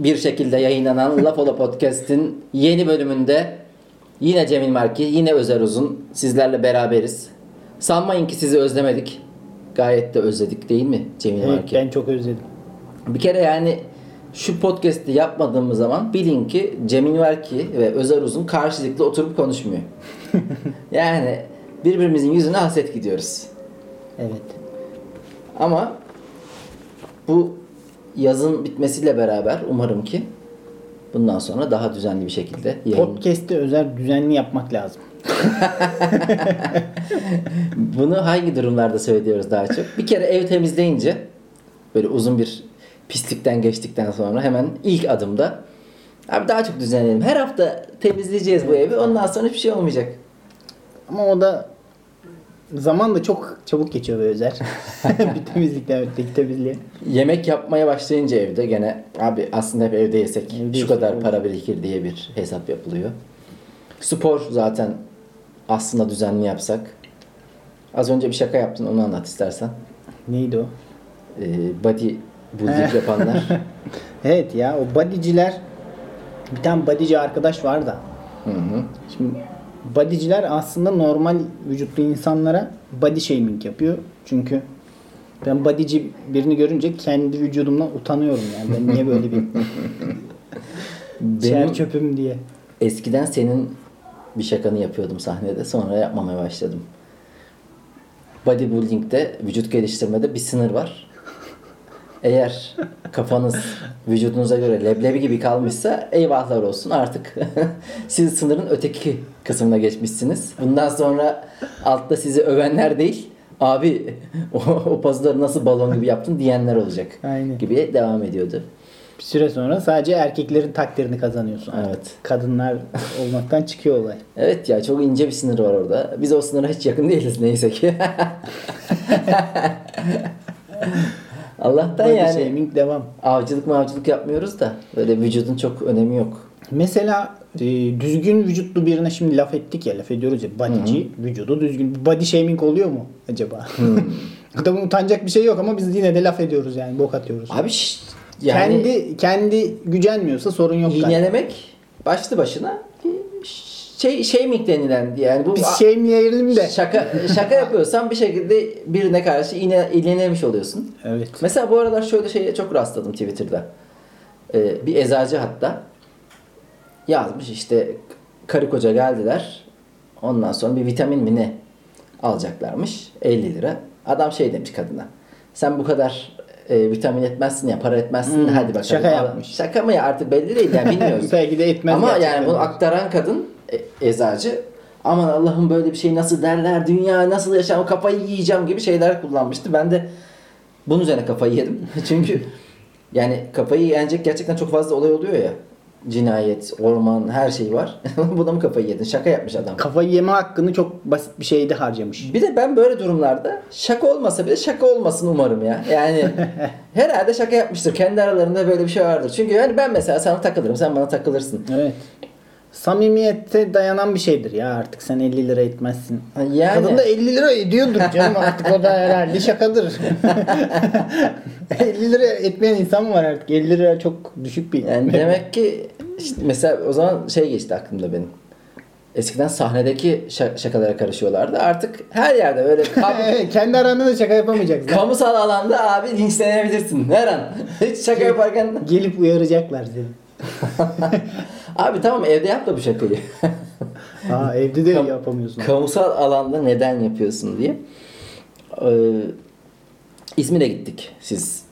bir şekilde yayınlanan Laf Ola Podcast'in yeni bölümünde yine Cemil Marki, yine Özer Uzun sizlerle beraberiz. Sanmayın ki sizi özlemedik. Gayet de özledik değil mi Cemil Evet, Marki? ben çok özledim. Bir kere yani şu podcast'i yapmadığımız zaman bilin ki Cemil Marki ve Özer Uzun karşılıklı oturup konuşmuyor. yani birbirimizin yüzüne haset gidiyoruz. Evet. Ama bu yazın bitmesiyle beraber umarım ki bundan sonra daha düzenli bir şekilde yayın. Podcast'i özel düzenli yapmak lazım. Bunu hangi durumlarda söylüyoruz daha çok? Bir kere ev temizleyince böyle uzun bir pislikten geçtikten sonra hemen ilk adımda abi daha çok düzenleyelim. Her hafta temizleyeceğiz bu evi. Ondan sonra hiçbir şey olmayacak. Ama o da zaman da çok çabuk geçiyor be özel. bir temizlikten öteki temizliğe. Yemek yapmaya başlayınca evde gene abi aslında hep evde yesek Evde şu kadar olur. para birikir diye bir hesap yapılıyor. Spor zaten aslında düzenli yapsak. Az önce bir şaka yaptın onu anlat istersen. Neydi o? Ee, body building yapanlar. Evet ya o bodyciler bir tane bodyci arkadaş var da. Hı hı. Şimdi bodyciler aslında normal vücutlu insanlara body shaming yapıyor. Çünkü ben bodyci birini görünce kendi vücudumdan utanıyorum yani. Ben niye böyle bir Benim çöpüm diye. eskiden senin bir şakanı yapıyordum sahnede. Sonra yapmamaya başladım. Bodybuilding'de, vücut geliştirmede bir sınır var. Eğer kafanız vücudunuza göre leblebi gibi kalmışsa eyvahlar olsun artık siz sınırın öteki kısmına geçmişsiniz. Bundan sonra altta sizi övenler değil abi o, o pazıları nasıl balon gibi yaptın diyenler olacak Aynen. gibi devam ediyordu. Bir süre sonra sadece erkeklerin takdirini kazanıyorsun. artık. Evet. Kadınlar olmaktan çıkıyor olay. Evet ya çok ince bir sınır var orada. Biz o sınıra hiç yakın değiliz neyse ki. Allah'tan Body yani shaming devam. avcılık mavcılık yapmıyoruz da böyle vücudun çok önemi yok. Mesela e, düzgün vücutlu birine şimdi laf ettik ya laf ediyoruz ya bodyci vücudu düzgün. Body shaming oluyor mu acaba? Adamın utanacak bir şey yok ama biz yine de laf ediyoruz yani bok atıyoruz. Abi yani kendi kendi gücenmiyorsa sorun yok. iğnelemek başlı başına şey shaming denilen yani bu Biz shame'leyelim de. şaka şaka yapıyorsan bir şekilde birine karşı iğne, iğnelemiş oluyorsun. Evet. Mesela bu aralar şöyle şeye çok rastladım Twitter'da. Ee, bir eczacı hatta yazmış işte karı koca geldiler. Ondan sonra bir vitamin mi ne alacaklarmış 50 lira. Adam şey demiş kadına. Sen bu kadar e, vitamin etmezsin ya para etmezsin Hmm, hadi bakalım. şaka yapmış. Şaka mı ya artık belli değil yani bilmiyoruz. Belki de etmez Ama yani bunu aktaran kadın eczacı aman Allah'ım böyle bir şey nasıl derler dünya nasıl yaşam kafayı yiyeceğim gibi şeyler kullanmıştı. Ben de bunun üzerine kafayı yedim. Çünkü yani kafayı yenecek gerçekten çok fazla olay oluyor ya. Cinayet, orman her şey var. Buna mı kafayı yedin? Şaka yapmış adam. Kafayı yeme hakkını çok basit bir şeyde harcamış. Bir de ben böyle durumlarda şaka olmasa bile şaka olmasın umarım ya. Yani herhalde şaka yapmıştır. Kendi aralarında böyle bir şey vardır. Çünkü yani ben mesela sana takılırım, sen bana takılırsın. Evet. Samimiyette dayanan bir şeydir ya artık sen 50 lira etmezsin. Yani Kadın da 50 lira ediyordur canım artık o da herhalde şakadır. 50 lira etmeyen insan mı var artık? 50 lira çok düşük bir. Yani demek ki işte mesela o zaman şey geçti aklımda benim. Eskiden sahnedeki şa- şakalara karışıyorlardı. Artık her yerde böyle kam- Kendi aranda da şaka yapamayacaksın. kamusal alanda abi linçlenebilirsin her an. Hiç şaka yaparken Gelip uyaracaklar seni. Abi tamam evde yap da bu şakayı. Aa evde de Kam- yapamıyorsun. kamusal alanda neden yapıyorsun diye. Ee, İzmir'e gittik siz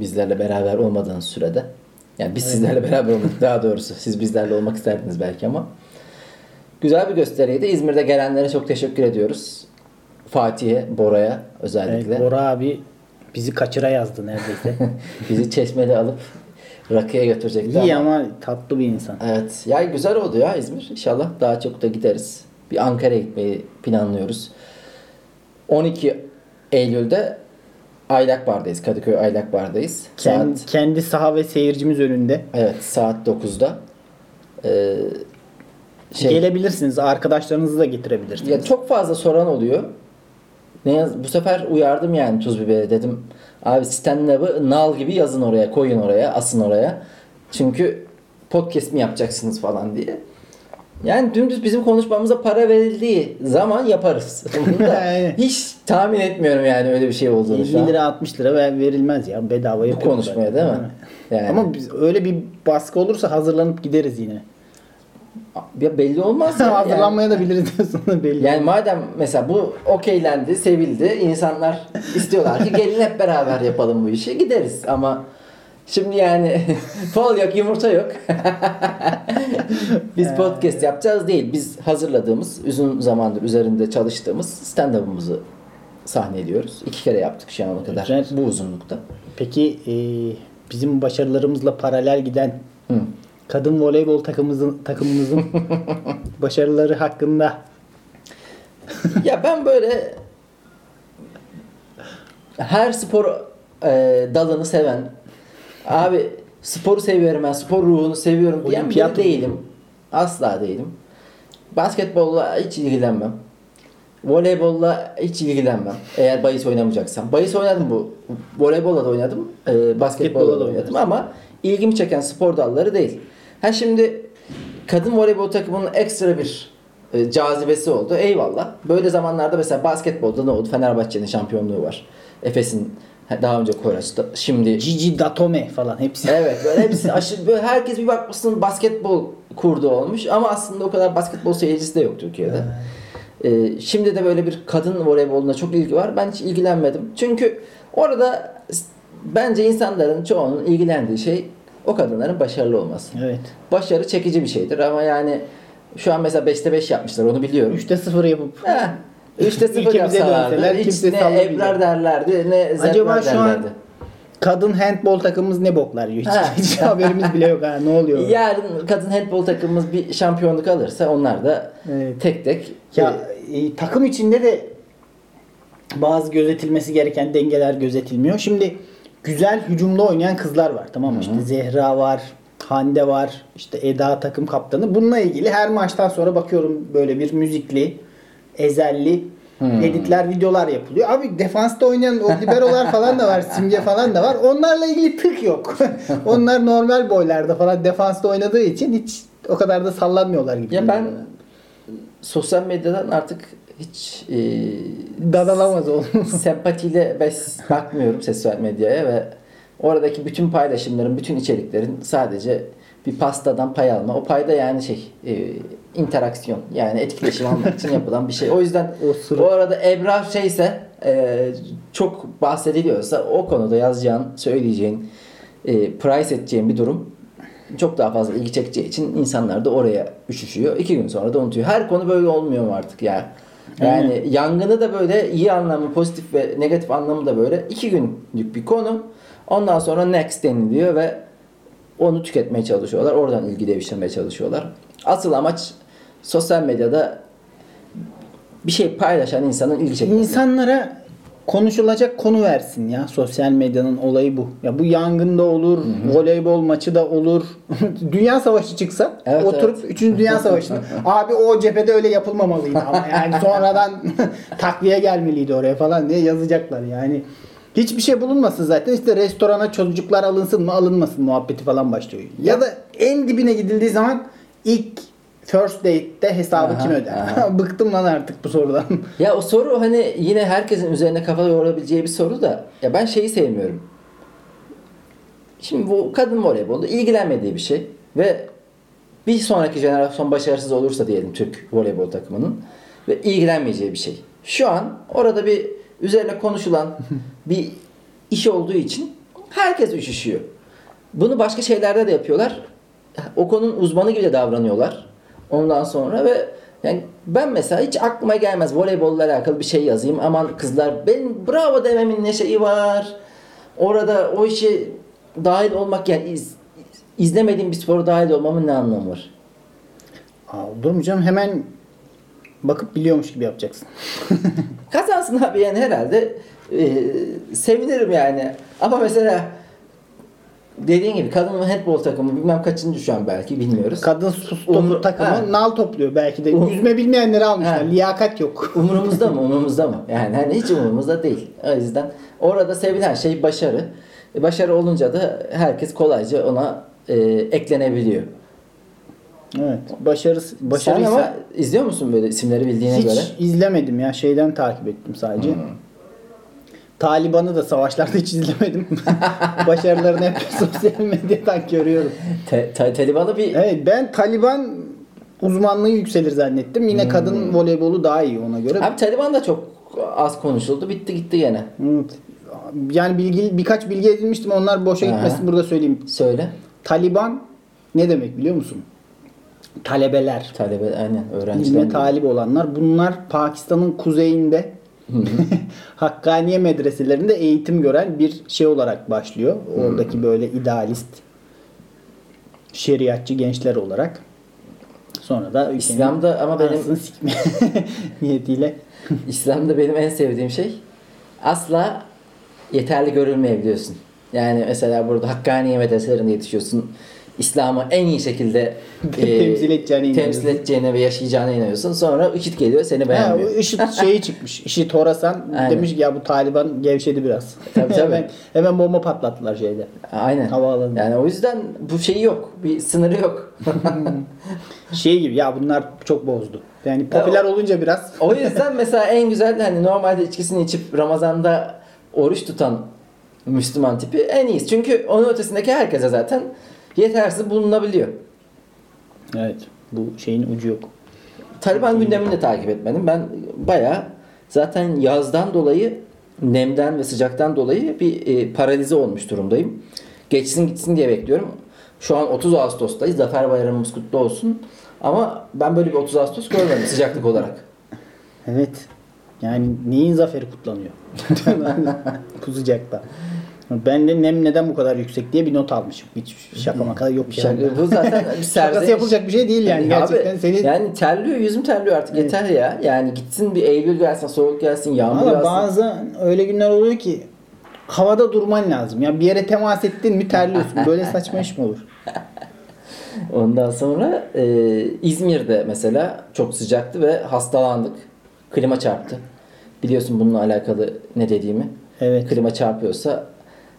bizlerle beraber olmadığınız sürede. Yani biz sizlerle beraber olmadık daha doğrusu. Siz bizlerle olmak isterdiniz belki ama. Güzel bir gösteriydi. İzmir'de gelenlere çok teşekkür ediyoruz. Fatih'e, Bora'ya özellikle. Evet, Bora abi bizi kaçıra yazdı neredeyse. Bizi çeşmeli alıp rakıya götürecekti İyi ama. ama tatlı bir insan. Evet. Ya güzel oldu ya İzmir. İnşallah daha çok da gideriz. Bir Ankara'ya gitmeyi planlıyoruz. 12 Eylül'de Aylak Bar'dayız. Kadıköy Aylak Bar'dayız. Kendi, Saat, kendi saha ve seyircimiz önünde. evet saat 9'da. Ee, şey, Gelebilirsiniz. Arkadaşlarınızı da getirebilirsiniz. ya çok fazla soran oluyor. Ne yaz bu sefer uyardım yani Tuz Biber'e dedim. Abi stand-up'ı nal gibi yazın oraya, koyun oraya, asın oraya. Çünkü podcast mi yapacaksınız falan diye. Yani dümdüz bizim konuşmamıza para verildiği zaman yaparız. Hiç tahmin etmiyorum yani öyle bir şey olduğunu 50 şu an. lira 60 lira ver- verilmez ya. Bedava Bu konuşmaya değil mi? Yani. Ama biz, öyle bir baskı olursa hazırlanıp gideriz yine. Ya belli olmaz. ya. Hazırlanmaya da biliriz diyorsun belli. Yani madem mesela bu okeylendi, sevildi, insanlar istiyorlar ki gelin hep beraber yapalım bu işi gideriz ama şimdi yani fol yok yumurta yok. Biz podcast yapacağız değil. Biz hazırladığımız, uzun zamandır üzerinde çalıştığımız stand-up'ımızı sahneliyoruz. İki kere yaptık şu ana kadar Güzel. bu uzunlukta. Peki e, bizim başarılarımızla paralel giden Hı. Kadın voleybol takımımızın takımımızın başarıları hakkında ya ben böyle her spor e, dalını seven abi sporu seviyorum ben spor ruhunu seviyorum diyen biri değilim. Asla değilim. Basketbolla hiç ilgilenmem. Voleybolla hiç ilgilenmem. Eğer bahis oynamayacaksam. Bahis oynadım bu. Voleybolla da oynadım. E, basketbolla da oynadım ama ilgimi çeken spor dalları değil. Ha şimdi kadın voleybol takımının ekstra bir e, cazibesi oldu. Eyvallah. Böyle zamanlarda mesela basketbolda ne oldu? Fenerbahçe'nin şampiyonluğu var. Efes'in daha önce Koraç'ta. Şimdi Gigi Datome falan hepsi. Evet böyle hepsi aşırı böyle herkes bir bakmışsın basketbol kurdu olmuş ama aslında o kadar basketbol seyircisi de yok Türkiye'de. Ee, şimdi de böyle bir kadın voleyboluna çok ilgi var. Ben hiç ilgilenmedim. Çünkü orada bence insanların çoğunun ilgilendiği şey o kadınların başarılı olması. Evet. Başarı çekici bir şeydir ama yani şu an mesela 5'te 5 yapmışlar onu biliyorum. 3'te 0 yapıp Heh, 3'te 0 Ülkemize yapsalardı hiç ne. Ebrar derlerdi ne Zebra Acaba şu an derlerdi. kadın handbol takımımız ne boklar yiyor? Hiç, hiç haberimiz bile yok ha. Ne oluyor? Yarın kadın handbol takımımız bir şampiyonluk alırsa onlar da Evet. tek tek Ya e, takım içinde de bazı gözetilmesi gereken dengeler gözetilmiyor. Şimdi güzel hücumda oynayan kızlar var tamam mı? İşte Zehra var, Hande var, işte Eda takım kaptanı. Bununla ilgili her maçtan sonra bakıyorum böyle bir müzikli, ezelli editler, videolar yapılıyor. Abi defansta oynayan o liberolar falan da var, simge falan da var. Onlarla ilgili tık yok. Onlar normal boylarda falan defansta oynadığı için hiç o kadar da sallanmıyorlar gibi. ya ben sosyal medyadan artık hiç e, dadalamaz oğlum. sempatiyle bakmıyorum sosyal medyaya ve oradaki bütün paylaşımların, bütün içeriklerin sadece bir pastadan pay alma. O payda yani şey e, interaksiyon yani etkileşim almak için yapılan bir şey. O yüzden O o arada Ebrar şeyse e, çok bahsediliyorsa o konuda yazacağın, söyleyeceğin, e, price edeceğin bir durum çok daha fazla ilgi çekeceği için insanlar da oraya üşüşüyor. İki gün sonra da unutuyor. Her konu böyle olmuyor mu artık ya? Yani yangını da böyle iyi anlamı, pozitif ve negatif anlamı da böyle iki günlük bir konu. Ondan sonra next deniliyor ve onu tüketmeye çalışıyorlar. Oradan ilgi devşirmeye çalışıyorlar. Asıl amaç sosyal medyada bir şey paylaşan insanın ilgi çekmesi. İnsanlara konuşulacak konu versin ya. Sosyal medyanın olayı bu. Ya bu yangında olur, voleybol maçı da olur. Dünya savaşı çıksa Evet, oturup evet. 3. Dünya Savaşı'nda abi o cephede öyle yapılmamalıydı ama yani sonradan takviye gelmeliydi oraya falan diye yazacaklar yani. Hiçbir şey bulunmasın zaten. İşte restorana çocuklar alınsın mı alınmasın muhabbeti falan başlıyor. Ya da en dibine gidildiği zaman ilk first date'te hesabı Aha, kim öder? Bıktım lan artık bu sorudan. Ya o soru hani yine herkesin üzerine kafa yorabileceği bir soru da ya ben şeyi sevmiyorum. Şimdi bu kadın voleybolu ilgilenmediği bir şey ve bir sonraki jenerasyon başarısız olursa diyelim Türk voleybol takımının ve ilgilenmeyeceği bir şey. Şu an orada bir üzerine konuşulan bir iş olduğu için herkes üşüşüyor. Bunu başka şeylerde de yapıyorlar. O konunun uzmanı gibi de davranıyorlar. Ondan sonra ve yani ben mesela hiç aklıma gelmez voleybolla alakalı bir şey yazayım. Aman kızlar ben bravo dememin ne şeyi var. Orada o işi dahil olmak yani iz, izlemediğim bir spora dahil olmamın ne anlamı var? Aa, canım? Hemen bakıp biliyormuş gibi yapacaksın. Kazansın abi yani herhalde e, sevinirim yani. Ama mesela dediğin gibi kadın handbol takımı bilmem kaçıncı şu an belki bilmiyoruz. Kadın sus topu Umur- takımı Ha. nal topluyor belki de. Um- Yüzme bilmeyenleri almışlar. Ha. Liyakat yok. Umurumuzda mı? Umurumuzda mı? Yani hani hiç umurumuzda değil. O yüzden orada sevilen şey başarı. E, başarı olunca da herkes kolayca ona e, eklenebiliyor. Evet. Başarısı, Sen başarıysa ama izliyor musun böyle isimleri bildiğine hiç göre? izlemedim ya. Şeyden takip ettim sadece. Hmm. Taliban'ı da savaşlarda hiç izlemedim. Başarılarını hep sosyal medyadan görüyorum. Te- te- Taliban'ı bir Evet ben Taliban uzmanlığı yükselir zannettim. Yine kadın voleybolu daha iyi ona göre. Abi Taliban da çok az konuşuldu. Bitti gitti gene. Evet. Yani bilgi, birkaç bilgi edinmiştim. Onlar boşa gitmesin burada söyleyeyim. Söyle. Taliban ne demek biliyor musun? Talebeler. Talebe aynen öğrenciler. İlme talip olanlar. Bunlar Pakistan'ın kuzeyinde Hakkaniye medreselerinde eğitim gören bir şey olarak başlıyor. Oradaki böyle idealist şeriatçı gençler olarak. Sonra da İslam'da ama benim- niyetiyle İslam'da benim en sevdiğim şey asla yeterli görülmeyebiliyorsun. Yani mesela burada Hakkaniye medreselerinde yetişiyorsun. İslam'ı en iyi şekilde e, Temsil edeceğine temsil edeceğine ve yaşayacağına inanıyorsun. Sonra IŞİD geliyor seni Ha, beğenmiyor. o IŞİD şeyi çıkmış. IŞİD Horasan Aynen. demiş ki ya bu Taliban gevşedi biraz. Tabii, tabii. hemen, hemen bomba patlattılar şeyde. Aynen. Havaalanında. Yani o yüzden bu şeyi yok. Bir sınırı yok. Şey gibi ya bunlar çok bozdu. Yani popüler olunca biraz o yüzden mesela en güzel hani normalde içkisini içip Ramazan'da oruç tutan Müslüman tipi en iyisi. Çünkü onun ötesindeki herkese zaten yetersiz bulunabiliyor. Evet. Bu şeyin ucu yok. Taliban gündemini de takip etmedim. Ben bayağı zaten yazdan dolayı nemden ve sıcaktan dolayı bir e, paralize olmuş durumdayım. Geçsin gitsin diye bekliyorum. Şu an 30 Ağustos'tayız. Zafer Bayramımız kutlu olsun. Ama ben böyle bir 30 Ağustos görmedim sıcaklık olarak. Evet. Yani neyin zaferi kutlanıyor? bu sıcakta. Ben de nem neden bu kadar yüksek diye bir not almışım. Hiç şaka maka yok yani. Şaka- bu zaten bir Şakası yapılacak bir şey değil yani. Gerçekten Abi, seni Yani terliyor, yüzüm terliyor artık yeter ya. Yani gitsin bir Eylül gelsin, soğuk gelsin, yağmur Ama gelsin. bazı öyle günler oluyor ki havada durman lazım. Ya bir yere temas ettin mi terliyorsun. Böyle saçma iş mi olur? Ondan sonra e, İzmir'de mesela çok sıcaktı ve hastalandık. Klima çarptı. Biliyorsun bununla alakalı ne dediğimi. Evet. Klima çarpıyorsa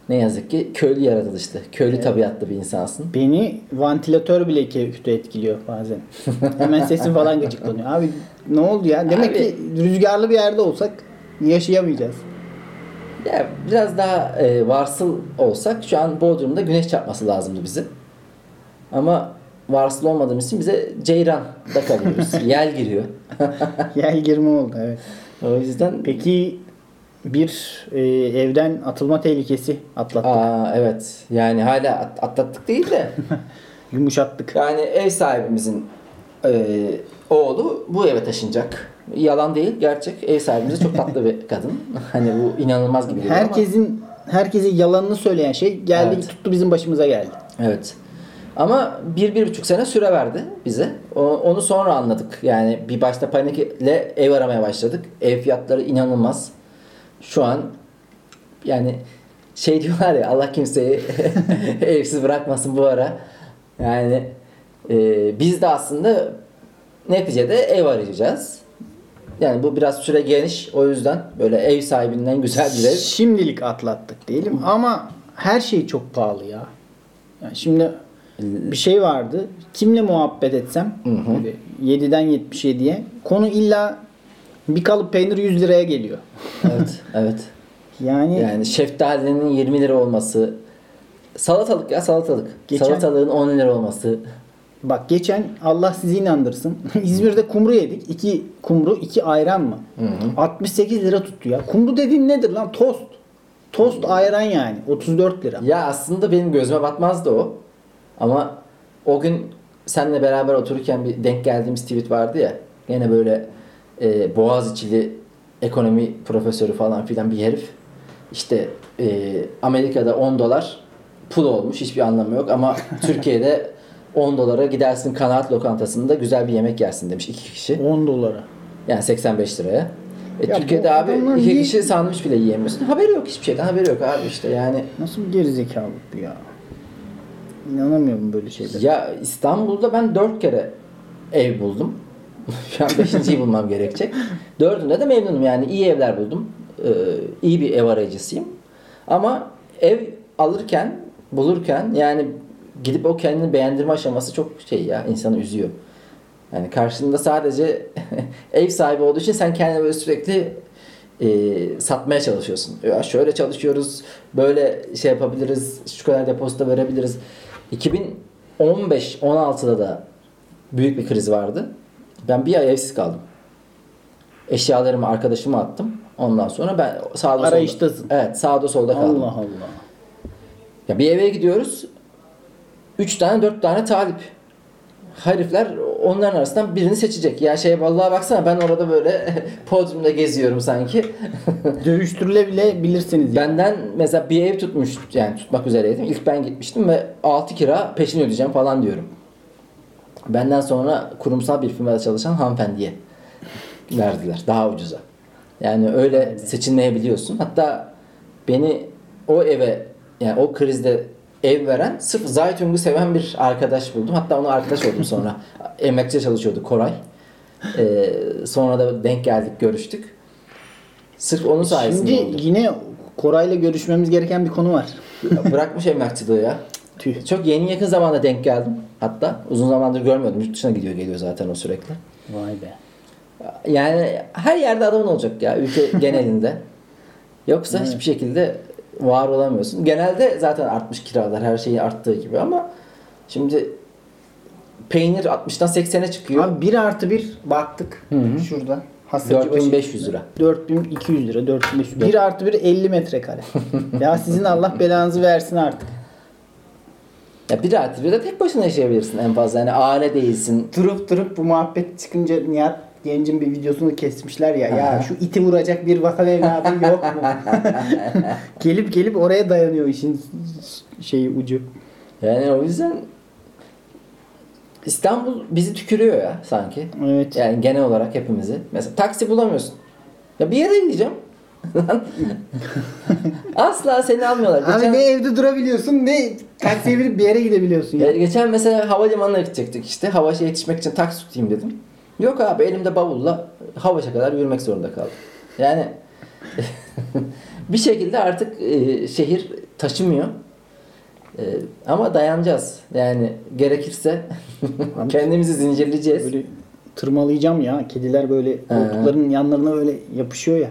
ne yazık ki köylü yaratılıştı. Köylü tabiatlı bir insansın. Beni vantilatör bile kötü etkiliyor bazen. Hemen sesim falan gıcıklanıyor. Abi ne oldu ya? Demek Abi- ki rüzgarlı bir yerde olsak yaşayamayacağız. Ya biraz daha e, varsıl olsak şu an Bodrum'da güneş çarpması lazımdı bize. Ama varsıl olmadığımız için bize Ceyran'da kalıyoruz. Yel giriyor. Yel girme oldu evet. O yüzden Peki bir e, evden atılma tehlikesi atlattık. Aa, evet yani hala at- atlattık değil de Yumuşattık. Yani ev sahibimizin e, oğlu bu eve taşınacak. Yalan değil, gerçek. Ev sahibimiz çok tatlı bir kadın. Hani bu inanılmaz gibi geliyor ama- Herkesin herkese yalanını söyleyen şey geldi Evet. tuttu bizim başımıza geldi. Evet. Ama bir, bir buçuk sene süre verdi bize. Onu sonra anladık. Yani bir başta panikle ev aramaya başladık. Ev fiyatları inanılmaz. Şu an yani şey diyorlar ya Allah kimseyi evsiz bırakmasın bu ara. Yani e, biz de aslında neticede ev arayacağız. Yani bu biraz süre geniş. O yüzden böyle ev sahibinden güzel bir ev. Şimdilik atlattık diyelim ama her şey çok pahalı ya. Yani şimdi bir şey vardı. Kimle muhabbet etsem böyle 7'den 77'ye konu illa bir kalıp peynir 100 liraya geliyor. Evet, evet. Yani, Yani şeftalinin 20 lira olması. Salatalık ya salatalık. Geçen- Salatalığın 10 lira olması. bak geçen Allah sizi inandırsın. İzmir'de kumru yedik. İki kumru, iki ayran mı? 68 lira tuttu ya. Kumru dediğin nedir lan? Tost. Tost ayran yani. 34 lira. Ya aslında benim gözüme batmazdı o. Ama o gün seninle beraber otururken bir denk geldiğimiz tweet vardı ya. Gene böyle e, Boğaziçi'li ekonomi profesörü falan filan bir herif. İşte e, Amerika'da 10 dolar pul olmuş. Hiçbir anlamı yok. Ama Türkiye'de 10 dolara gidersin kanaat lokantasında güzel bir yemek yersin demiş iki kişi. 10 dolara. Yani 85 liraya. E, Ya Türkiye'de abi iki niye- kişi sandviç bile yiyemiyorsun. Haberi yok hiçbir şeyden haberi yok abi işte yani. Nasıl bir gerizekalılık bu ya? İnanamıyorum böyle şeylere. Ya İstanbul'da ben dört kere ev buldum. Şu an beşinciyi bulmam gerekecek. Dördünde de memnunum yani iyi evler buldum. Ee, iyi bir ev arayıcısıyım. Ama ev alırken, bulurken yani gidip o kendini beğendirme aşaması çok şey ya insanı üzüyor. Yani karşında sadece ev sahibi olduğu için sen kendini böyle sürekli e, satmaya çalışıyorsun. Ya şöyle çalışıyoruz, böyle şey yapabiliriz, şu kadar depozito verebiliriz. 2015-16'da da büyük bir kriz vardı. Ben bir ay evsiz kaldım. Eşyalarımı arkadaşıma attım. Ondan sonra ben sağda Arayıştasın. solda. Evet, sağda solda kaldım. Allah Allah. Ya bir eve gidiyoruz. 3 tane 4 tane talip. Herifler onların arasından birini seçecek. Ya şey vallahi baksana ben orada böyle podyumda geziyorum sanki. Dövüştürülebilirsiniz. Yani. Benden mesela bir ev tutmuş yani tutmak üzereydim. İlk ben gitmiştim ve 6 kira peşin ödeyeceğim falan diyorum. Benden sonra kurumsal bir firmada çalışan hanımefendiye verdiler daha ucuza. Yani öyle seçilmeyebiliyorsun. Hatta beni o eve yani o krizde ev veren sırf Zaytung'u seven bir arkadaş buldum. Hatta onu arkadaş oldum sonra. Emekçi çalışıyordu Koray. Ee, sonra da denk geldik görüştük. Sırf onun sayesinde Şimdi oldu. yine Koray'la görüşmemiz gereken bir konu var. Bırakmış emlakçılığı ya. Tüh. Çok yeni yakın zamanda denk geldim. Hatta uzun zamandır görmüyordum. Yurt dışına gidiyor geliyor zaten o sürekli. Vay be. Yani her yerde adamın olacak ya ülke genelinde. Yoksa Evet. hiçbir şekilde var olamıyorsun. Genelde zaten artmış kiralar her şeyi arttığı gibi ama şimdi peynir 60'tan 80'e çıkıyor. Abi 1 artı 1 baktık şurada. Hasırcı 4500 lira. 4200 lira 4500 1 artı 1 50 metrekare. ya sizin Allah belanızı versin artık. Ya bir artı bir de tek başına yaşayabilirsin en fazla. Yani aile değilsin. Durup durup bu muhabbet çıkınca Nihat Genc'in bir videosunu kesmişler ya. Ya şu iti vuracak bir vatan evladı yok mu? gelip gelip oraya dayanıyor işin şeyi ucu. Yani o yüzden İstanbul bizi tükürüyor ya sanki. Evet. Yani genel olarak hepimizi. Mesela taksi bulamıyorsun. Ya bir yere gideceğim. Asla seni almıyorlar. Abi Geçen, ne evde durabiliyorsun ne taksiye binip bir yere gidebiliyorsun ya. Ya geçen mesela havalimanına gidecektik işte. Havaşa yetişmek için taksi tutayım dedim. Yok abi elimde bavulla Havaş'a kadar yürümek zorunda kaldım. Yani bir şekilde artık e, şehir taşımıyor. E, ama dayanacağız. Yani gerekirse kendimizi zincirleyeceğiz. Böyle tırmalayacağım ya. Kediler böyle koltukların yanlarına böyle yapışıyor ya.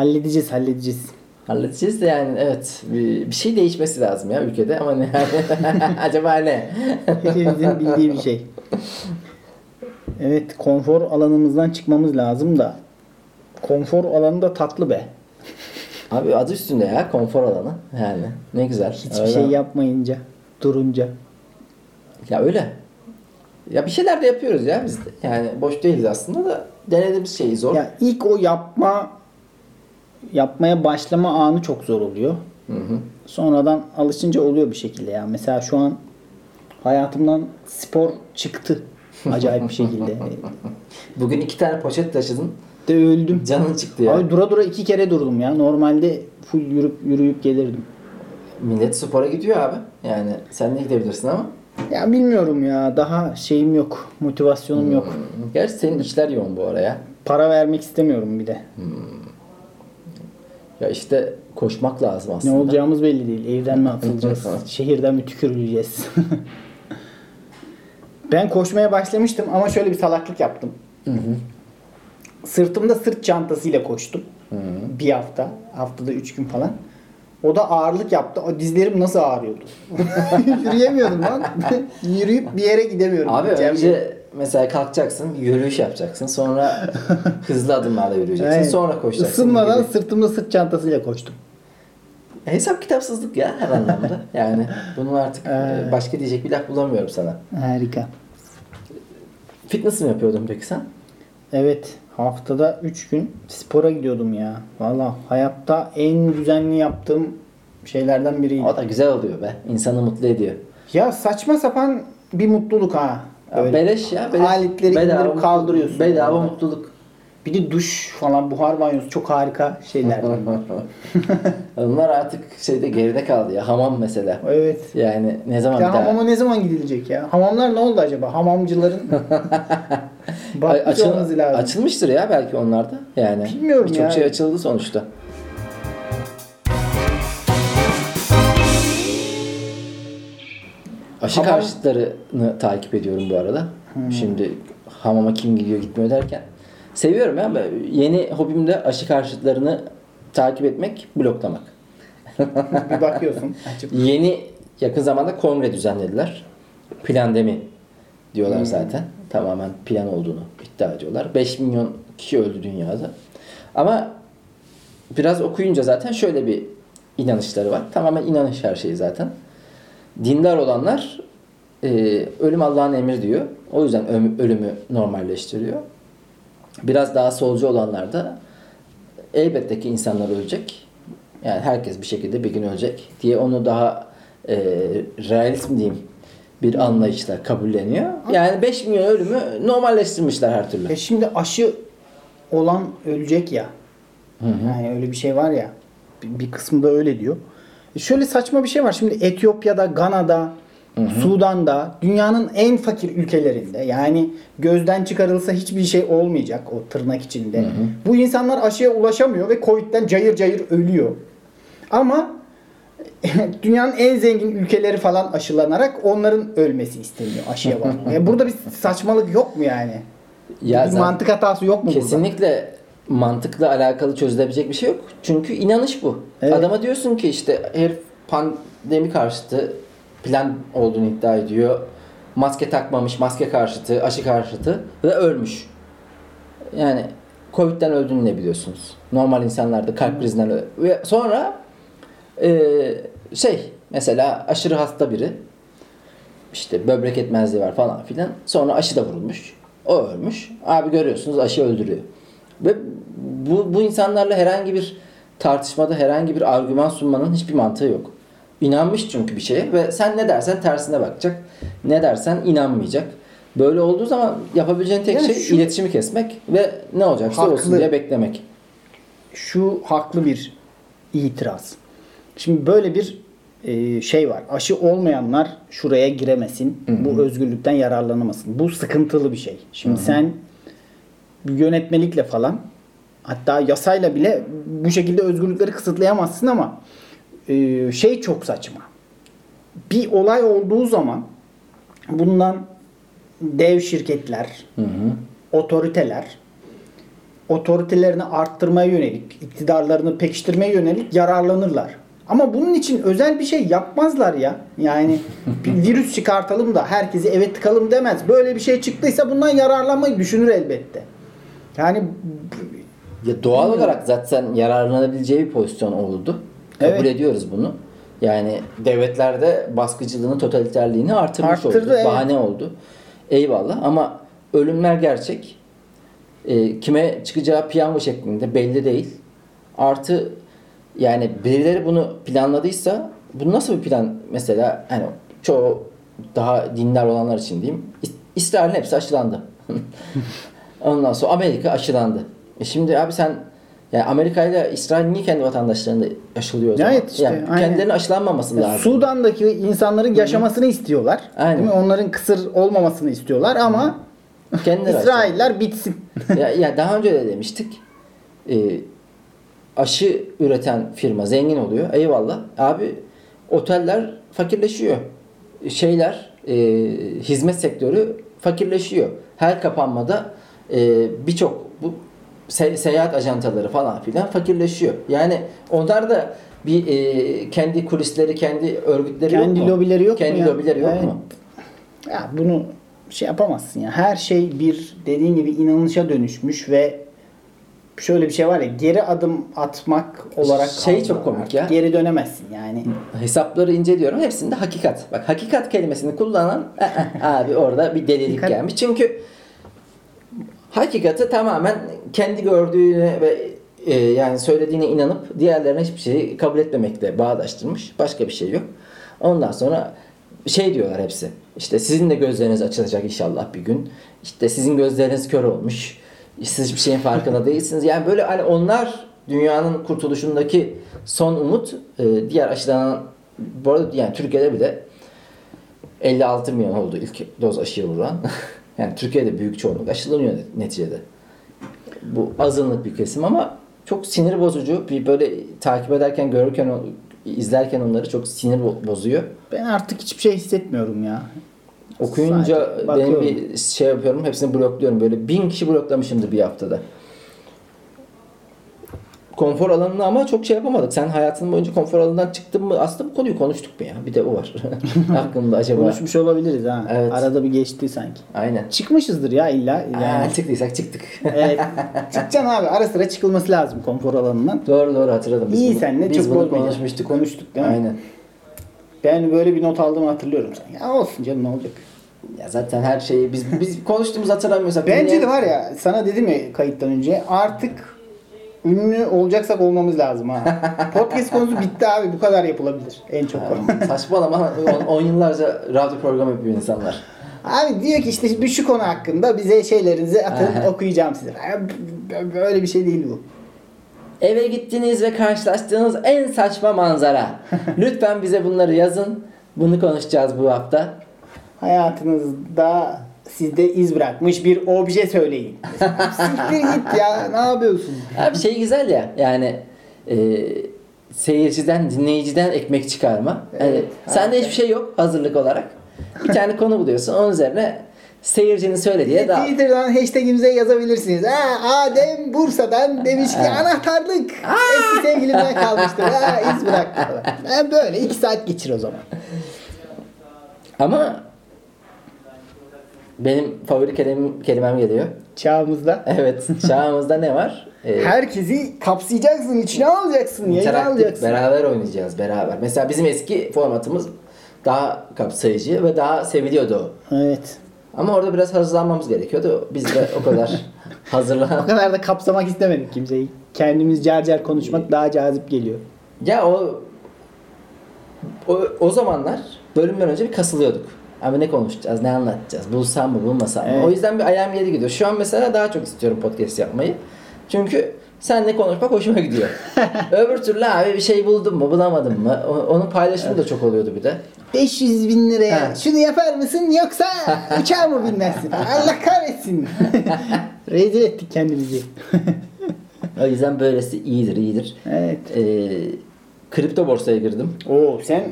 Halledeceğiz halledeceğiz. Halledeceğiz de yani evet bir, bir şey değişmesi lazım ya ülkede ama ne acaba ne? Hepimizin bildiği bir şey. Evet konfor alanımızdan çıkmamız lazım da. Konfor alanı da tatlı be. Abi adı üstünde ya konfor alanı yani ne güzel. Hiçbir Öyle. şey yapmayınca, durunca. Ya öyle. Ya bir şeyler de yapıyoruz ya biz de. Yani boş değiliz aslında da denediğimiz şey zor. Ya ilk o yapma yapmaya başlama anı çok zor oluyor. Hı hı. Sonradan alışınca oluyor bir şekilde ya. Mesela şu an hayatımdan spor çıktı. Acayip bir şekilde. Bugün iki tane poşet taşıdın. De öldüm. Canın çıktı ya. Abi dura dura iki kere durdum ya. Normalde full yürüp yürüyüp gelirdim. Millet spora gidiyor abi. Yani sen de gidebilirsin ama. Ya bilmiyorum ya. Daha şeyim yok. Motivasyonum yok. Gerçi senin işler yoğun bu araya. Para vermek istemiyorum bir de. Ya işte koşmak lazım Ne aslında. olacağımız belli değil. Evden mi atılacağız? şehirden mi tükürüleceğiz? ben koşmaya başlamıştım ama şöyle bir salaklık yaptım. Sırtımda sırt çantasıyla koştum. Bir hafta. Haftada üç gün falan. O da ağırlık yaptı. O dizlerim nasıl ağrıyordu? Yürüyemiyordum lan. Yürüyüp bir yere gidemiyorum. Abi önce mesela kalkacaksın, yürüyüş yapacaksın. Sonra hızlı adımlarla yürüyeceksin. Evet. Sonra koşacaksın. Isınmadan gibi. sırtımda sırt çantasıyla koştum. Hesap kitapsızlık ya her anlamda. Yani bunun artık Ee. başka diyecek bir laf bulamıyorum sana. Harika. Fitness mi yapıyordun peki sen? Evet. Haftada 3 gün spora gidiyordum ya. Valla hayatta en düzenli yaptığım şeylerden biriydi. O da güzel oluyor be. İnsanı mutlu ediyor. Ya saçma sapan bir mutluluk ha. Böyle. beleş ya. Beleş. Aletleri indirip mutluluk. kaldırıyorsun. Bedava mutluluk. Bir de duş falan buhar banyosu çok harika şeyler. Onlar artık şeyde geride kaldı ya. Hamam mesela. evet. Yani ne zaman Ya bir daha... hamama ne zaman gidilecek ya? Hamamlar ne oldu acaba? Hamamcıların açıl- lazım. açılmıştır ya belki onlarda. Yani Bilmiyorum birçok şey açıldı sonuçta. Aşı Hamam- karşıtlarını takip ediyorum bu arada. Şimdi hamama kim gidiyor gitmiyor derken. Seviyorum ya. Yeni hobim de aşı karşıtlarını takip etmek, bloklamak. bir bakıyorsun. Yeni yakın zamanda kongre düzenlediler. Plandemi diyorlar zaten. Tamamen plan olduğunu iddia ediyorlar. 5 milyon kişi öldü dünyada. Ama biraz okuyunca zaten şöyle bir inanışları var. Tamamen inanış her şeyi zaten. Dindar olanlar e, ölüm Allah'ın emri diyor. O yüzden ölümü normalleştiriyor. Biraz daha solcu olanlar da elbette ki insanlar ölecek. Yani herkes bir şekilde bir gün ölecek diye onu daha e, realist mi diyeyim bir anlayışla kabulleniyor. Yani 5 milyon ölümü normalleştirmişler her türlü. E şimdi aşı olan ölecek ya. Yani öyle bir şey var ya. Bir kısmı da öyle diyor. E şöyle saçma bir şey var. Şimdi Etiyopya'da, Gana'da, Sudan'da dünyanın en fakir ülkelerinde yani gözden çıkarılsa hiçbir şey olmayacak o tırnak içinde. Bu insanlar aşıya ulaşamıyor ve Covid'den cayır cayır ölüyor. Ama dünyanın en zengin ülkeleri falan aşılanarak onların ölmesi isteniyor aşıya bağlı. Burada bir saçmalık yok mu yani? Ya bir mantık hatası yok mu burada? Kesinlikle mantıkla alakalı çözülebilecek bir şey yok. Çünkü inanış bu. Evet. Adama diyorsun ki işte herif pandemi karşıtı plan olduğunu iddia ediyor. Maske takmamış, maske karşıtı, aşı karşıtı ve ölmüş. Yani Covid'den öldüğünü ne biliyorsunuz? Normal insanlar da kalp krizinden öl- Ve sonra eee, şey mesela aşırı hasta biri işte böbrek yetmezliği var falan filan. Sonra aşı da vurulmuş. O ölmüş. Abi görüyorsunuz aşı öldürüyor. Ve bu, bu insanlarla herhangi bir tartışmada herhangi bir argüman sunmanın hiçbir mantığı yok. İnanmış çünkü bir şeye ve sen ne dersen tersine bakacak. Ne dersen inanmayacak. Böyle olduğu zaman yapabileceğin tek Yani şey şu- iletişimi kesmek ve ne olacaksa olsun Haklı. diye beklemek. şu haklı bir itiraz. Şimdi böyle bir e, şey var. Aşı olmayanlar şuraya giremesin. Bu özgürlükten yararlanamasın. Bu sıkıntılı bir şey. Şimdi sen bir yönetmelikle falan hatta yasayla bile bu şekilde özgürlükleri kısıtlayamazsın ama e, şey çok saçma. Bir olay olduğu zaman bundan dev şirketler, otoriteler otoritelerini arttırmaya yönelik, iktidarlarını pekiştirmeye yönelik yararlanırlar. Ama bunun için özel bir şey yapmazlar ya. Yani bir virüs çıkartalım da herkesi eve tıkalım demez. Böyle bir şey çıktıysa bundan yararlanmayı düşünür elbette. Yani Ya doğal olarak zaten yararlanabileceği bir pozisyon oldu. Kabul Evet. ediyoruz bunu. Yani devletlerde baskıcılığını, totaliterliğini artırmış Arttırdı, oldu. evet. Bahane oldu. Eyvallah ama ölümler gerçek. E, kime çıkacağı piyango şeklinde belli değil. Artı yani birileri bunu planladıysa bu nasıl bir plan mesela hani çoğu daha dindar olanlar için diyeyim. İs- İsrail'in hepsi aşılandı. Ondan sonra Amerika aşılandı. E şimdi abi sen yani Amerika ile İsrail niye kendi vatandaşlarını aşılıyor o zaman? Evet işte, yani aynen. kendilerinin aşılanmaması lazım. Sudan'daki insanların yaşamasını istiyorlar. Aynen. Değil mi? Onların kısır olmamasını istiyorlar ama Kendileri İsrailler bitsin. ya, ya daha önce de demiştik. Ee, aşı üreten firma zengin oluyor. Eyvallah. Abi oteller fakirleşiyor. Şeyler e, hizmet sektörü fakirleşiyor. Her kapanmada e, birçok bu se- seyahat ajantaları falan filan fakirleşiyor. Yani onlar da bir e, kendi kulisleri, kendi örgütleri Kendi yok mu? lobileri yok mu kendi lobileri yok Evet. mu? Ya bunu şey yapamazsın ya. Her şey bir dediğin gibi inanışa dönüşmüş ve şöyle bir şey var ya geri adım atmak olarak Şey çok komik artık. ya. Geri dönemezsin yani. hesapları inceliyorum. Hepsinde hakikat. Bak hakikat kelimesini kullanan "Aa, abi orada bir delilik gelmiş. Çünkü hakikati tamamen kendi gördüğüne ve e, yani söylediğine inanıp diğerlerine hiçbir şeyi kabul etmemekle bağdaştırmış. Başka bir şey yok. Ondan sonra şey diyorlar hepsi. İşte sizin de gözleriniz açılacak inşallah bir gün. İşte sizin gözleriniz kör olmuş. Siz hiçbir şeyin farkında değilsiniz. Yani böyle hani onlar dünyanın kurtuluşundaki son umut e, diğer aşılanan bu arada yani Türkiye'de bile 56 milyon oldu ilk doz aşıya vurulan. yani Türkiye'de büyük çoğunluk aşılanıyor neticede. Bu azınlık bir kesim ama çok sinir bozucu bir böyle takip ederken görürken izlerken onları çok sinir bo- bozuyor. Ben artık hiçbir şey hissetmiyorum ya. Okuyunca benim bir şey yapıyorum. Hepsini blokluyorum. Böyle bin kişi bloklamışımdır bir haftada. Konfor alanını ama çok şey yapamadık. Sen hayatın boyunca konfor alanından çıktın mı? Aslında bu konuyu konuştuk mu ya? Bir de o var. Aklımda acaba. Konuşmuş olabiliriz ha. Evet. Arada bir geçti sanki. Aynen. Çıkmışızdır ya illa. Yani. Yani. çıktıysak çıktık. evet. Çıkacaksın abi. Ara sıra çıkılması lazım konfor alanından. doğru doğru hatırladım. Biz İyi bunu, senle biz çok bunu konuşmuştuk. Konuştuk değil mi? Aynen. Ben böyle bir not aldığımı hatırlıyorum. Ya olsun canım ne olacak. Ya zaten her şeyi biz biz konuştuğumuzu hatırlamıyorsak. Bence de var ya sana dedim ya kayıttan önce artık ünlü olacaksak olmamız lazım ha. Podcast konusu bitti abi bu kadar yapılabilir en çok. Saçmalama 10 yıllarca radyo programı yapıyor insanlar. Abi diyor ki işte bir şu konu hakkında bize şeylerinizi atın okuyacağım size. Böyle bir şey değil bu. Eve gittiniz ve karşılaştığınız en saçma manzara. Lütfen bize bunları yazın. Bunu konuşacağız bu hafta. Hayatınızda sizde iz bırakmış bir obje söyleyin. Siktir git ya ne yapıyorsun? Abi şey güzel ya yani e, seyirciden, dinleyiciden ekmek çıkarma. Yani Evet, sende harika. hiçbir şey yok hazırlık olarak. Bir tane konu buluyorsun. Onun üzerine seyircinin söylediği daha Twitter'dan hashtagimize yazabilirsiniz. Ha, Adem Bursa'dan demiş ki anahtarlık eski sevgilimden kalmıştır. Ha, iz bıraktı. Ha, böyle iki saat geçir o zaman. Ama benim favori kelimem, kelimem geliyor. Çağımızda. Evet. Çağımızda ne var? Ee, Herkesi kapsayacaksın, içine alacaksın, yayına alacaksın. beraber oynayacağız beraber. Mesela bizim eski formatımız daha kapsayıcı ve daha seviliyordu. Evet. Ama orada biraz hazırlanmamız gerekiyordu. Biz de o kadar O hazırlan. kadar da kapsamak istemedik kimseyi. Kendimiz car car konuşmak daha cazip geliyor. ya o, o o zamanlar bölümden önce bir kasılıyorduk. Abi ne konuşacağız, ne anlatacağız, bulsam mı, bulmasam mı? Evet. O yüzden bir ayağım yeri gidiyor. Şu an mesela daha çok istiyorum podcast yapmayı. Çünkü senle konuşmak hoşuma gidiyor. Öbür türlü abi bir şey buldum mu, bulamadım mı? Onun paylaşımı da çok oluyordu bir de. 500 bin liraya Ha. şunu yapar mısın yoksa uçağa mı binmezsin? Allah kahretsin. Rezil ettik kendimizi. O yüzden böylesi iyidir, iyidir. evet. Ee, kripto borsaya girdim. Oo sen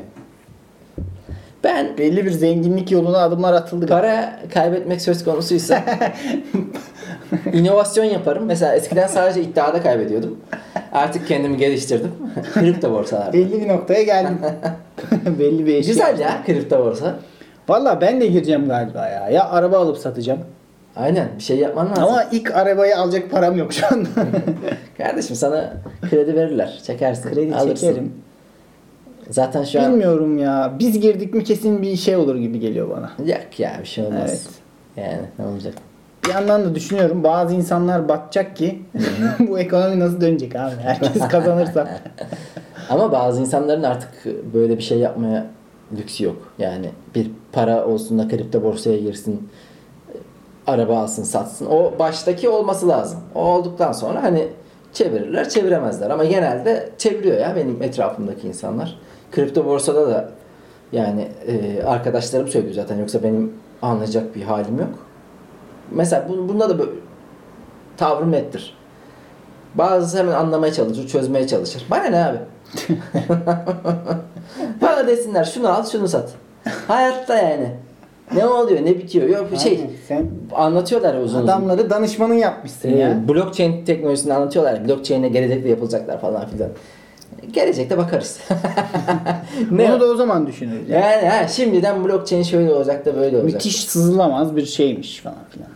Ben belli bir zenginlik yoluna adımlar atıldı. para kaybetmek söz konusuysa inovasyon yaparım. Mesela eskiden sadece iddiada kaybediyordum. Artık kendimi geliştirdim. kripto borsalarda. Belli bir noktaya geldim. belli bir eşya. Güzel ya kripto borsa. Valla ben de gireceğim galiba ya. Ya araba alıp satacağım. Aynen bir şey yapman lazım. Ama ilk arabayı alacak param yok şu anda. Kardeşim sana kredi verirler. Çekersin. Kredi alırsın. çekerim. Zaten şu an Bilmiyorum ya. Biz girdik mi kesin bir şey olur gibi geliyor bana. yok ya bir şey olmaz. Evet. Yani ne olacak? Bir yandan da düşünüyorum bazı insanlar batacak ki bu ekonomi nasıl dönecek abi? Herkes kazanırsa. Ama bazı insanların artık böyle bir şey yapmaya lüksü yok. Yani bir para olsun da kripto borsaya girsin, araba alsın, satsın. O baştaki olması lazım. O olduktan sonra hani çevirirler, çeviremezler. Ama genelde çeviriyor ya benim etrafımdaki insanlar. Kripto borsada da yani e, arkadaşlarım söylüyor zaten. Yoksa benim anlayacak bir halim yok. Mesela bu- bunda da böyle tavrım nettir. Bazısı hemen anlamaya çalışır, çözmeye çalışır. Bana ne abi? Bana desinler şunu al, şunu sat. Hayatta yani. Ne oluyor, ne bitiyor? Yok bir şey. Sen Anlatıyorlar uzun uzun. adamları danışmanın yapmışsın Ee, ya. blockchain teknolojisini anlatıyorlar. Blockchain'e gelecekte yapılacaklar falan filan. Gelecekte bakarız. ne? Bunu da o zaman düşünürüz. ya. Yani ha, şimdiden blockchain şöyle olacak da böyle olacak. Müthiş sızılamaz bir şeymiş falan filan.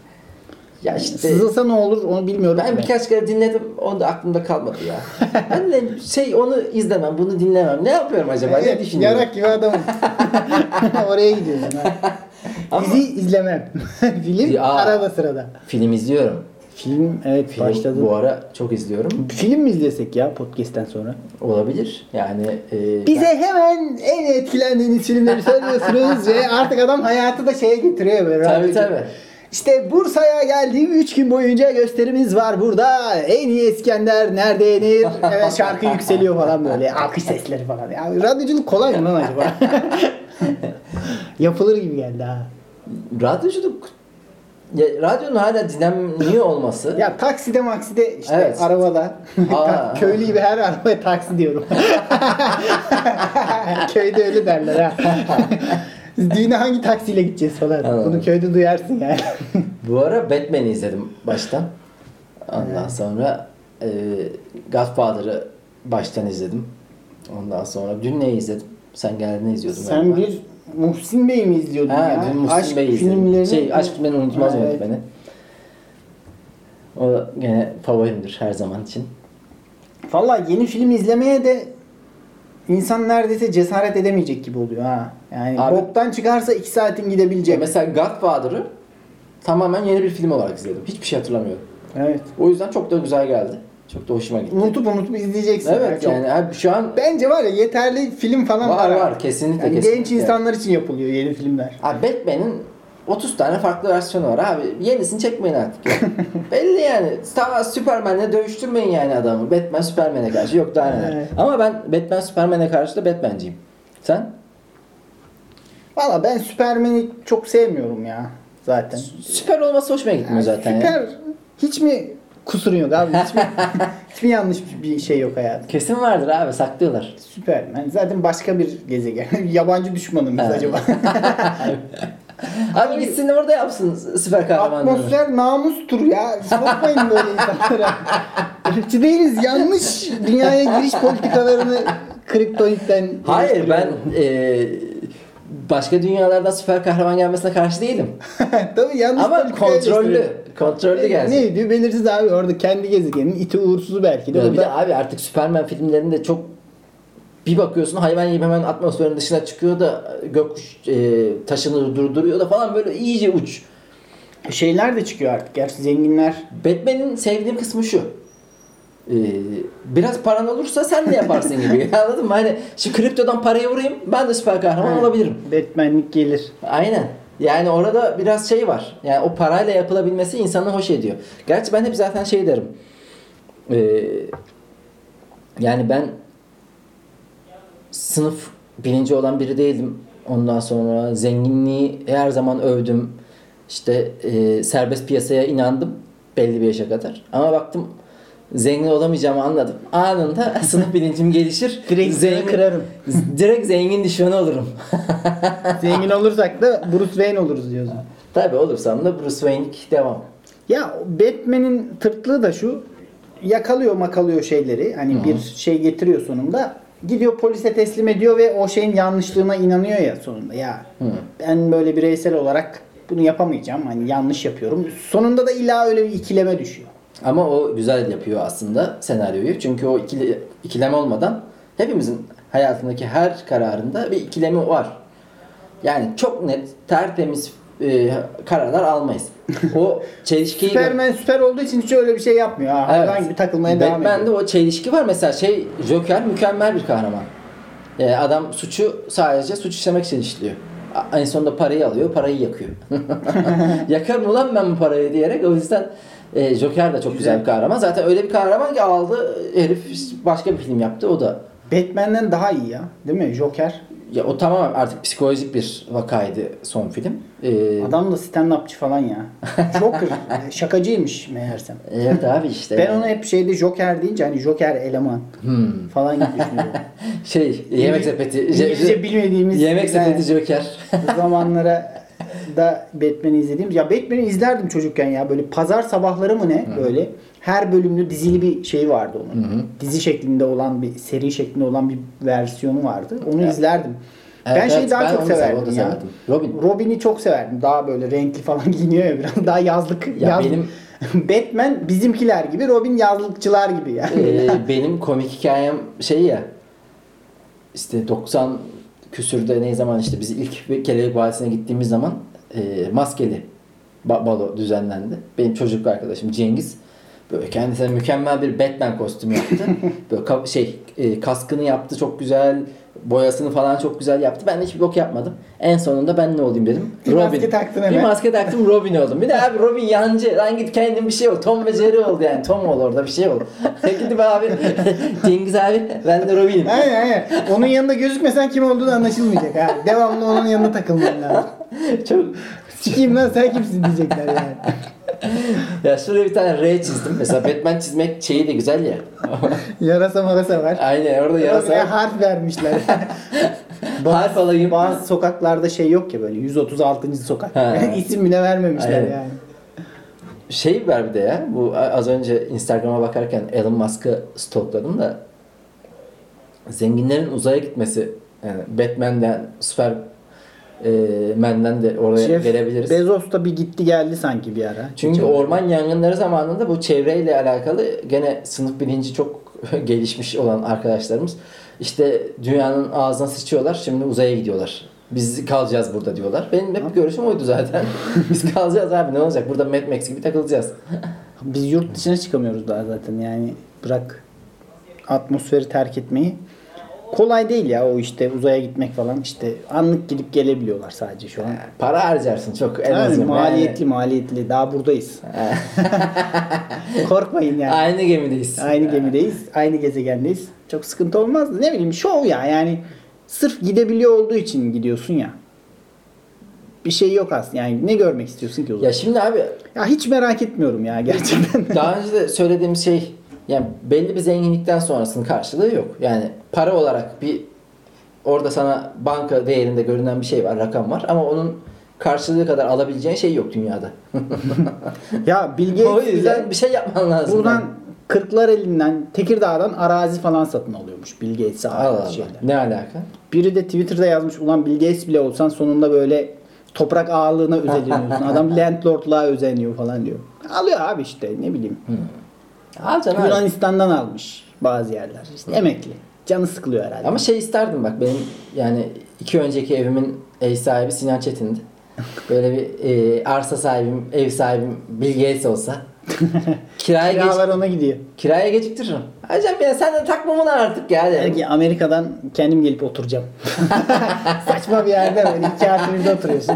Ya işte Sızılsa ne olur onu bilmiyorum. ben birkaç kere dinledim. O da aklımda kalmadı ya. ben de şey onu izlemem, bunu dinlemem. Ne yapıyorum acaba? ne Evet, düşünüyorum? yarak gibi adamım. Oraya gidiyorsun. Ama- Dizi izlemem. Film Ya. arada sırada. Film izliyorum. Film evet Film başladı. bu ara çok izliyorum. Film mi izlesek ya podcast'ten sonra? Olabilir. Yani e, Bize hemen en etkilendiğiniz filmleri söylüyorsunuz ve artık adam hayatı da şeye getiriyor böyle. Tabii, tabii. İşte Bursa'ya geldiğim 3 gün boyunca gösterimiz var burada. En iyi İskender nerede yenir? Evet şarkı yükseliyor falan böyle. Alkış sesleri falan. Ya, radyoculuk kolay mı lan acaba? Yapılır gibi geldi ha. radyoculuk Ya, radyonun hala dinleniyor olması. Ya takside makside işte Evet. arabada. Aa. Köylü gibi her arabaya taksi diyorum. Köyde öyle derler ha. Düğüne hangi taksiyle gideceğiz falan. Anladım. Bunu köyde duyarsın yani. Bu ara Batman'i izledim baştan. Ondan sonra e, Godfather'ı baştan izledim. Ondan sonra dün ne izledim? Sen geldiğinde izliyordun Sen galiba. bir Muhsin Bey mi izliyordun Ha, ya? Muhsin Aşk izledim. filmlerini... Şey, Aşk filmlerini unutmaz evet. beni? O gene favorimdir her zaman için. Valla yeni film izlemeye de insan neredeyse cesaret edemeyecek gibi oluyor ha. Yani Abi- boktan çıkarsa 2 saatin gidebilecek. Mesela Godfather'ı tamamen yeni bir film olarak izledim. Hiçbir şey hatırlamıyorum. Evet. O yüzden çok da güzel geldi. Çok da hoşuma gitti. Unutup unutup izleyeceksin. Evet yani abi şu an Bence var ya yeterli film falan var var. var kesinlikle Yani kesinlikle. genç insanlar için yapılıyor yeni filmler. Abi Batman'in 30 tane farklı versiyonu var abi. Yenisini çekmeyin artık. ya. Belli yani. Ta Superman'le dövüştürmeyin yani adamı. Batman Superman'e karşı yok daha neler. Evet. Ama ben Batman Superman'e karşı da Batman'ciyim. Sen? Valla ben Superman'i çok sevmiyorum ya zaten. Süper olması hoşuma gitmiyor zaten ya. Süper hiç mi kusurun yok abi? Hiç mi, hiç mi yanlış bir şey yok hayatım? Kesin vardır abi saklıyorlar. Superman zaten başka bir gezegen. Yabancı düşmanımız Evet. acaba? Abi gitsin orada yapsın süper kahramanları. Atmosfer namustur ya. Sokmayın böyle insanlara. Irkçı değiliz. Yanlış dünyaya giriş politikalarını kriptonitten Hayır ben e, başka dünyalardan süper kahraman gelmesine karşı değilim. Tabii yanlış Ama kontrollü. Kontrollü gelsin. Ne diyor belirsiz abi orada kendi gezegenin iti uğursuzu belki de. Ya bir de abi artık Superman filmlerinde çok bir bakıyorsun hayvan gibi hemen atmosferin dışına çıkıyor da gök e, taşını durduruyor da falan böyle iyice uç. şeyler de çıkıyor artık. Gerçi zenginler Batman'in sevdiğim kısmı şu. E, biraz paran olursa sen de yaparsın gibi. Anladın mı? Hani şu kriptodan parayı vurayım ben de süper kahraman olabilirim. Batman'lik gelir. Aynen. Yani orada biraz şey var. Yani o parayla yapılabilmesi insanı hoş ediyor. Gerçi ben hep zaten şey derim. Ee, yani ben sınıf bilinci olan biri değildim. Ondan sonra zenginliği her zaman övdüm. İşte e, serbest piyasaya inandım belli bir yaşa kadar. Ama baktım zengin olamayacağımı anladım. Anında sınıf bilincim gelişir. Direkt zengin kırarım. direkt zengin düşmanı olurum. Zengin olursak da Bruce Wayne oluruz diyorsun. Tabii olursam da Bruce Wayne devam. Ya Batman'in tırtlığı da şu yakalıyor makalıyor şeyleri. Hani bir şey getiriyor sonunda. Gidiyor polise teslim ediyor ve o şeyin yanlışlığına inanıyor ya sonunda. Ya ben böyle bireysel olarak bunu yapamayacağım. Hani yanlış yapıyorum. Sonunda da illa öyle bir ikileme düşüyor. Ama o güzel yapıyor aslında senaryoyu. Çünkü o ikili, ikileme olmadan hepimizin hayatındaki her kararında bir ikilemi var. Yani çok net, tertemiz e, kararlar almayız. O çelişkiyi... Superman süper olduğu için hiç öyle bir şey yapmıyor. Ha, hayvan gibi takılmaya devam ediyor. Batman'de o çelişki var. Mesela şey Joker mükemmel bir kahraman. Yani adam suçu sadece suç işlemek için işliyor. En sonunda parayı alıyor, parayı yakıyor. Yakarım ulan ben bu parayı diyerek o yüzden e, Joker de çok güzel bir kahraman. Zaten öyle bir kahraman ki aldı herif başka bir film yaptı o da. Batman'den daha iyi ya. Değil mi? Joker. Ya o tamamen artık psikolojik bir vakaydı son film. Ee, Adam da stand-upçı falan ya. Joker. şakacıymış meğersem. Evet abi işte. Ben onu hep şeyde Joker deyince hani Joker eleman Hmm. falan gibi düşünüyorum. Şey yemek sepeti. İngilizce bilmediğimiz Yemek sepeti Joker. zamanlara da Batman'i izlediğim. Ya Batman'i izlerdim çocukken ya. Böyle pazar sabahları mı ne böyle. Her bölümlü dizili bir şey vardı onun. Dizi şeklinde olan bir seri şeklinde olan bir versiyonu vardı. Onu izlerdim. Evet, ben şeyi evet, daha ben çok severdim da ya. severdim. Robin. Robin'i çok severdim. Daha böyle renkli falan giyiniyor ya biraz. Daha yazlık. Ya yaz- benim- Batman bizimkiler gibi, Robin yazlıkçılar gibi yani. Ee, benim komik hikayem şey ya işte 90 küsürde ne zaman işte biz ilk Kelebek Vadisi'ne gittiğimiz zaman e, maskeli ba- balo düzenlendi. Benim çocukluk arkadaşım Cengiz böyle kendisine mükemmel bir Batman kostümü yaptı. böyle şey e, kaskını yaptı çok güzel. Boyasını falan çok güzel yaptı. Ben de hiçbir bok yapmadım. En sonunda ben ne olayım dedim. Bir maske taktın hemen. Bir maske taktım Robin oldum. Bir de abi Robin yancı. Lan git kendin bir şey ol. Tom ve Jerry oldu yani. Tom ol orada bir şey ol. Gidip abi Cengiz abi ben de Robin'im. Aynen aynen. Onun yanında gözükmesen kim olduğunu anlaşılmayacak ha. Devamlı onun yanında takılman lazım. Çok Sikiyim lan sen kimsin diyecekler yani. Ya şuraya bir tane R çizdim. Mesela Batman çizmek şeyi de güzel ya. Yarasa marasa var. Aynen orada Oraya yarasa. harf vermişler. Harf alayım. Bazı sokaklarda şey yok ya böyle 136. sokak. İsim bile vermemişler Aynen. yani. Şey var bir de ya. Bu az önce Instagram'a bakarken Elon Musk'ı stalkladım da zenginlerin uzaya gitmesi yani Batman'den Super e, Man'den de oraya Jeff gelebiliriz. Bezos da bir gitti geldi sanki bir ara. Çünkü Hiç orman yangınları zamanında bu çevreyle alakalı gene sınıf bilinci çok gelişmiş olan arkadaşlarımız işte dünyanın ağzına sıçıyorlar şimdi uzaya gidiyorlar. Biz kalacağız burada diyorlar. Benim hep görüşüm oydu zaten. Biz kalacağız abi ne olacak? Burada Mad Max gibi takılacağız. Biz yurt dışına çıkamıyoruz daha zaten yani bırak atmosferi terk etmeyi. Kolay değil ya o işte uzaya gitmek falan işte anlık gidip gelebiliyorlar sadece şu an. Para harcarsın çok en Yani azından. maliyetli maliyetli daha buradayız. Korkmayın yani. Aynı gemideyiz. Aynı gemideyiz. Aynı gezegendeyiz. Çok sıkıntı olmaz. Ne bileyim şov ya yani sırf gidebiliyor olduğu için gidiyorsun ya. Bir şey yok aslında. Yani ne görmek istiyorsun ki o zaman? Ya şimdi abi Ya hiç merak etmiyorum ya gerçekten. daha önce de söylediğimiz şey yani belli bir zenginlikten sonrasının karşılığı yok. Yani para olarak bir orada sana banka değerinde görünen bir şey var, rakam var ama onun karşılığı kadar alabileceğin şey yok dünyada. ya Bill o yüzden bir şey yapman lazım. buradan kırklar elinden Tekirdağ'dan arazi falan satın alıyormuş Bill Gates'e Allah şeyler. Ne alaka? Biri de Twitter'da yazmış ulan Bill Gates bile olsan sonunda böyle toprak ağalığına özeniyorsun. Adam landlordluğa özeniyor falan diyor. Alıyor abi işte ne bileyim. Alacaksın abi. Yunanistan'dan almış bazı yerler. İşte emekli. Canı sıkılıyor herhalde. Ama şey isterdim bak benim yani iki önceki evimin ev sahibi Sinan Çetin'di. Böyle bir e, arsa sahibim, ev sahibim Bill Gates olsa. kiraya, geç, Kiralar ona gidiyor. kiraya geciktiririm. Hocam ya sen de takma bunu artık ya. derim. Der ki Amerika'dan kendim gelip oturacağım. Saçma bir yerde böyle iki artı oturuyorsun.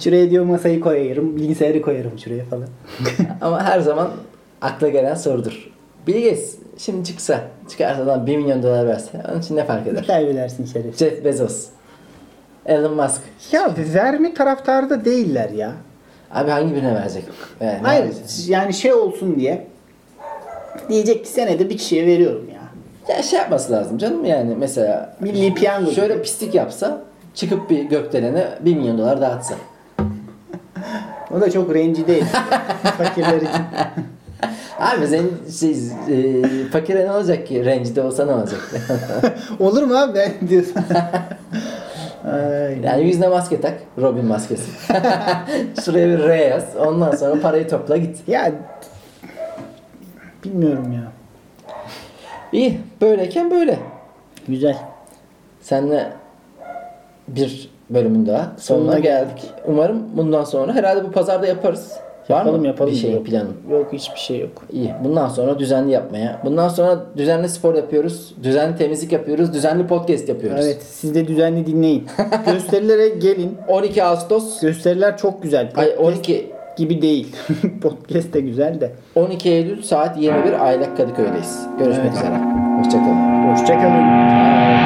Şuraya diyor masayı koyarım, bilgisayarı koyarım şuraya falan. Ama her zaman akla gelen sorudur. Bill Gates şimdi çıksa, çıkarsa adam 1 milyon dolar verse onun için ne fark eder? kaybedersin şerefsiz. Jeff Bezos, Elon Musk. Ya verme taraftarı da değiller ya. Abi hangi birine verecek? Yani ne Hayır verecek? yani şey olsun diye diyecek ki senede bir kişiye veriyorum ya. Ya şey yapması lazım canım yani mesela Milli piyango şöyle gibi. pislik yapsa çıkıp bir gökdelene 1 milyon dolar dağıtsa. O da çok rencide. Fakirler için. Abi sen şey, e, fakire ne olacak ki? Rencide olsa ne olacak? Olur mu abi ben diyorsun. Yani yüzüne maske tak. Robin maskesi. Şuraya bir R yaz. Ondan sonra parayı topla git. Ya bilmiyorum ya. İyi. Böyleyken böyle. Güzel. Seninle bir bölümün daha sonuna, Sonuna geldik. Umarım bundan sonra herhalde bu pazarda yaparız. Var Yapalım mı yapalım. bir şeyin yok. planın? Yok hiçbir şey yok. İyi. Bundan sonra düzenli yapmaya. Bundan sonra düzenli spor yapıyoruz. Düzenli temizlik yapıyoruz. Düzenli podcast yapıyoruz. Evet siz de düzenli dinleyin. Gösterilere gelin. 12 Ağustos Gösteriler çok güzel. ay Podcast 12 gibi değil. Podcast de güzel de. 12 Eylül saat 21 Aylak Kadıköy'deyiz. Görüşmek Evet. üzere. Hoşçakalın. Hoşçakalın.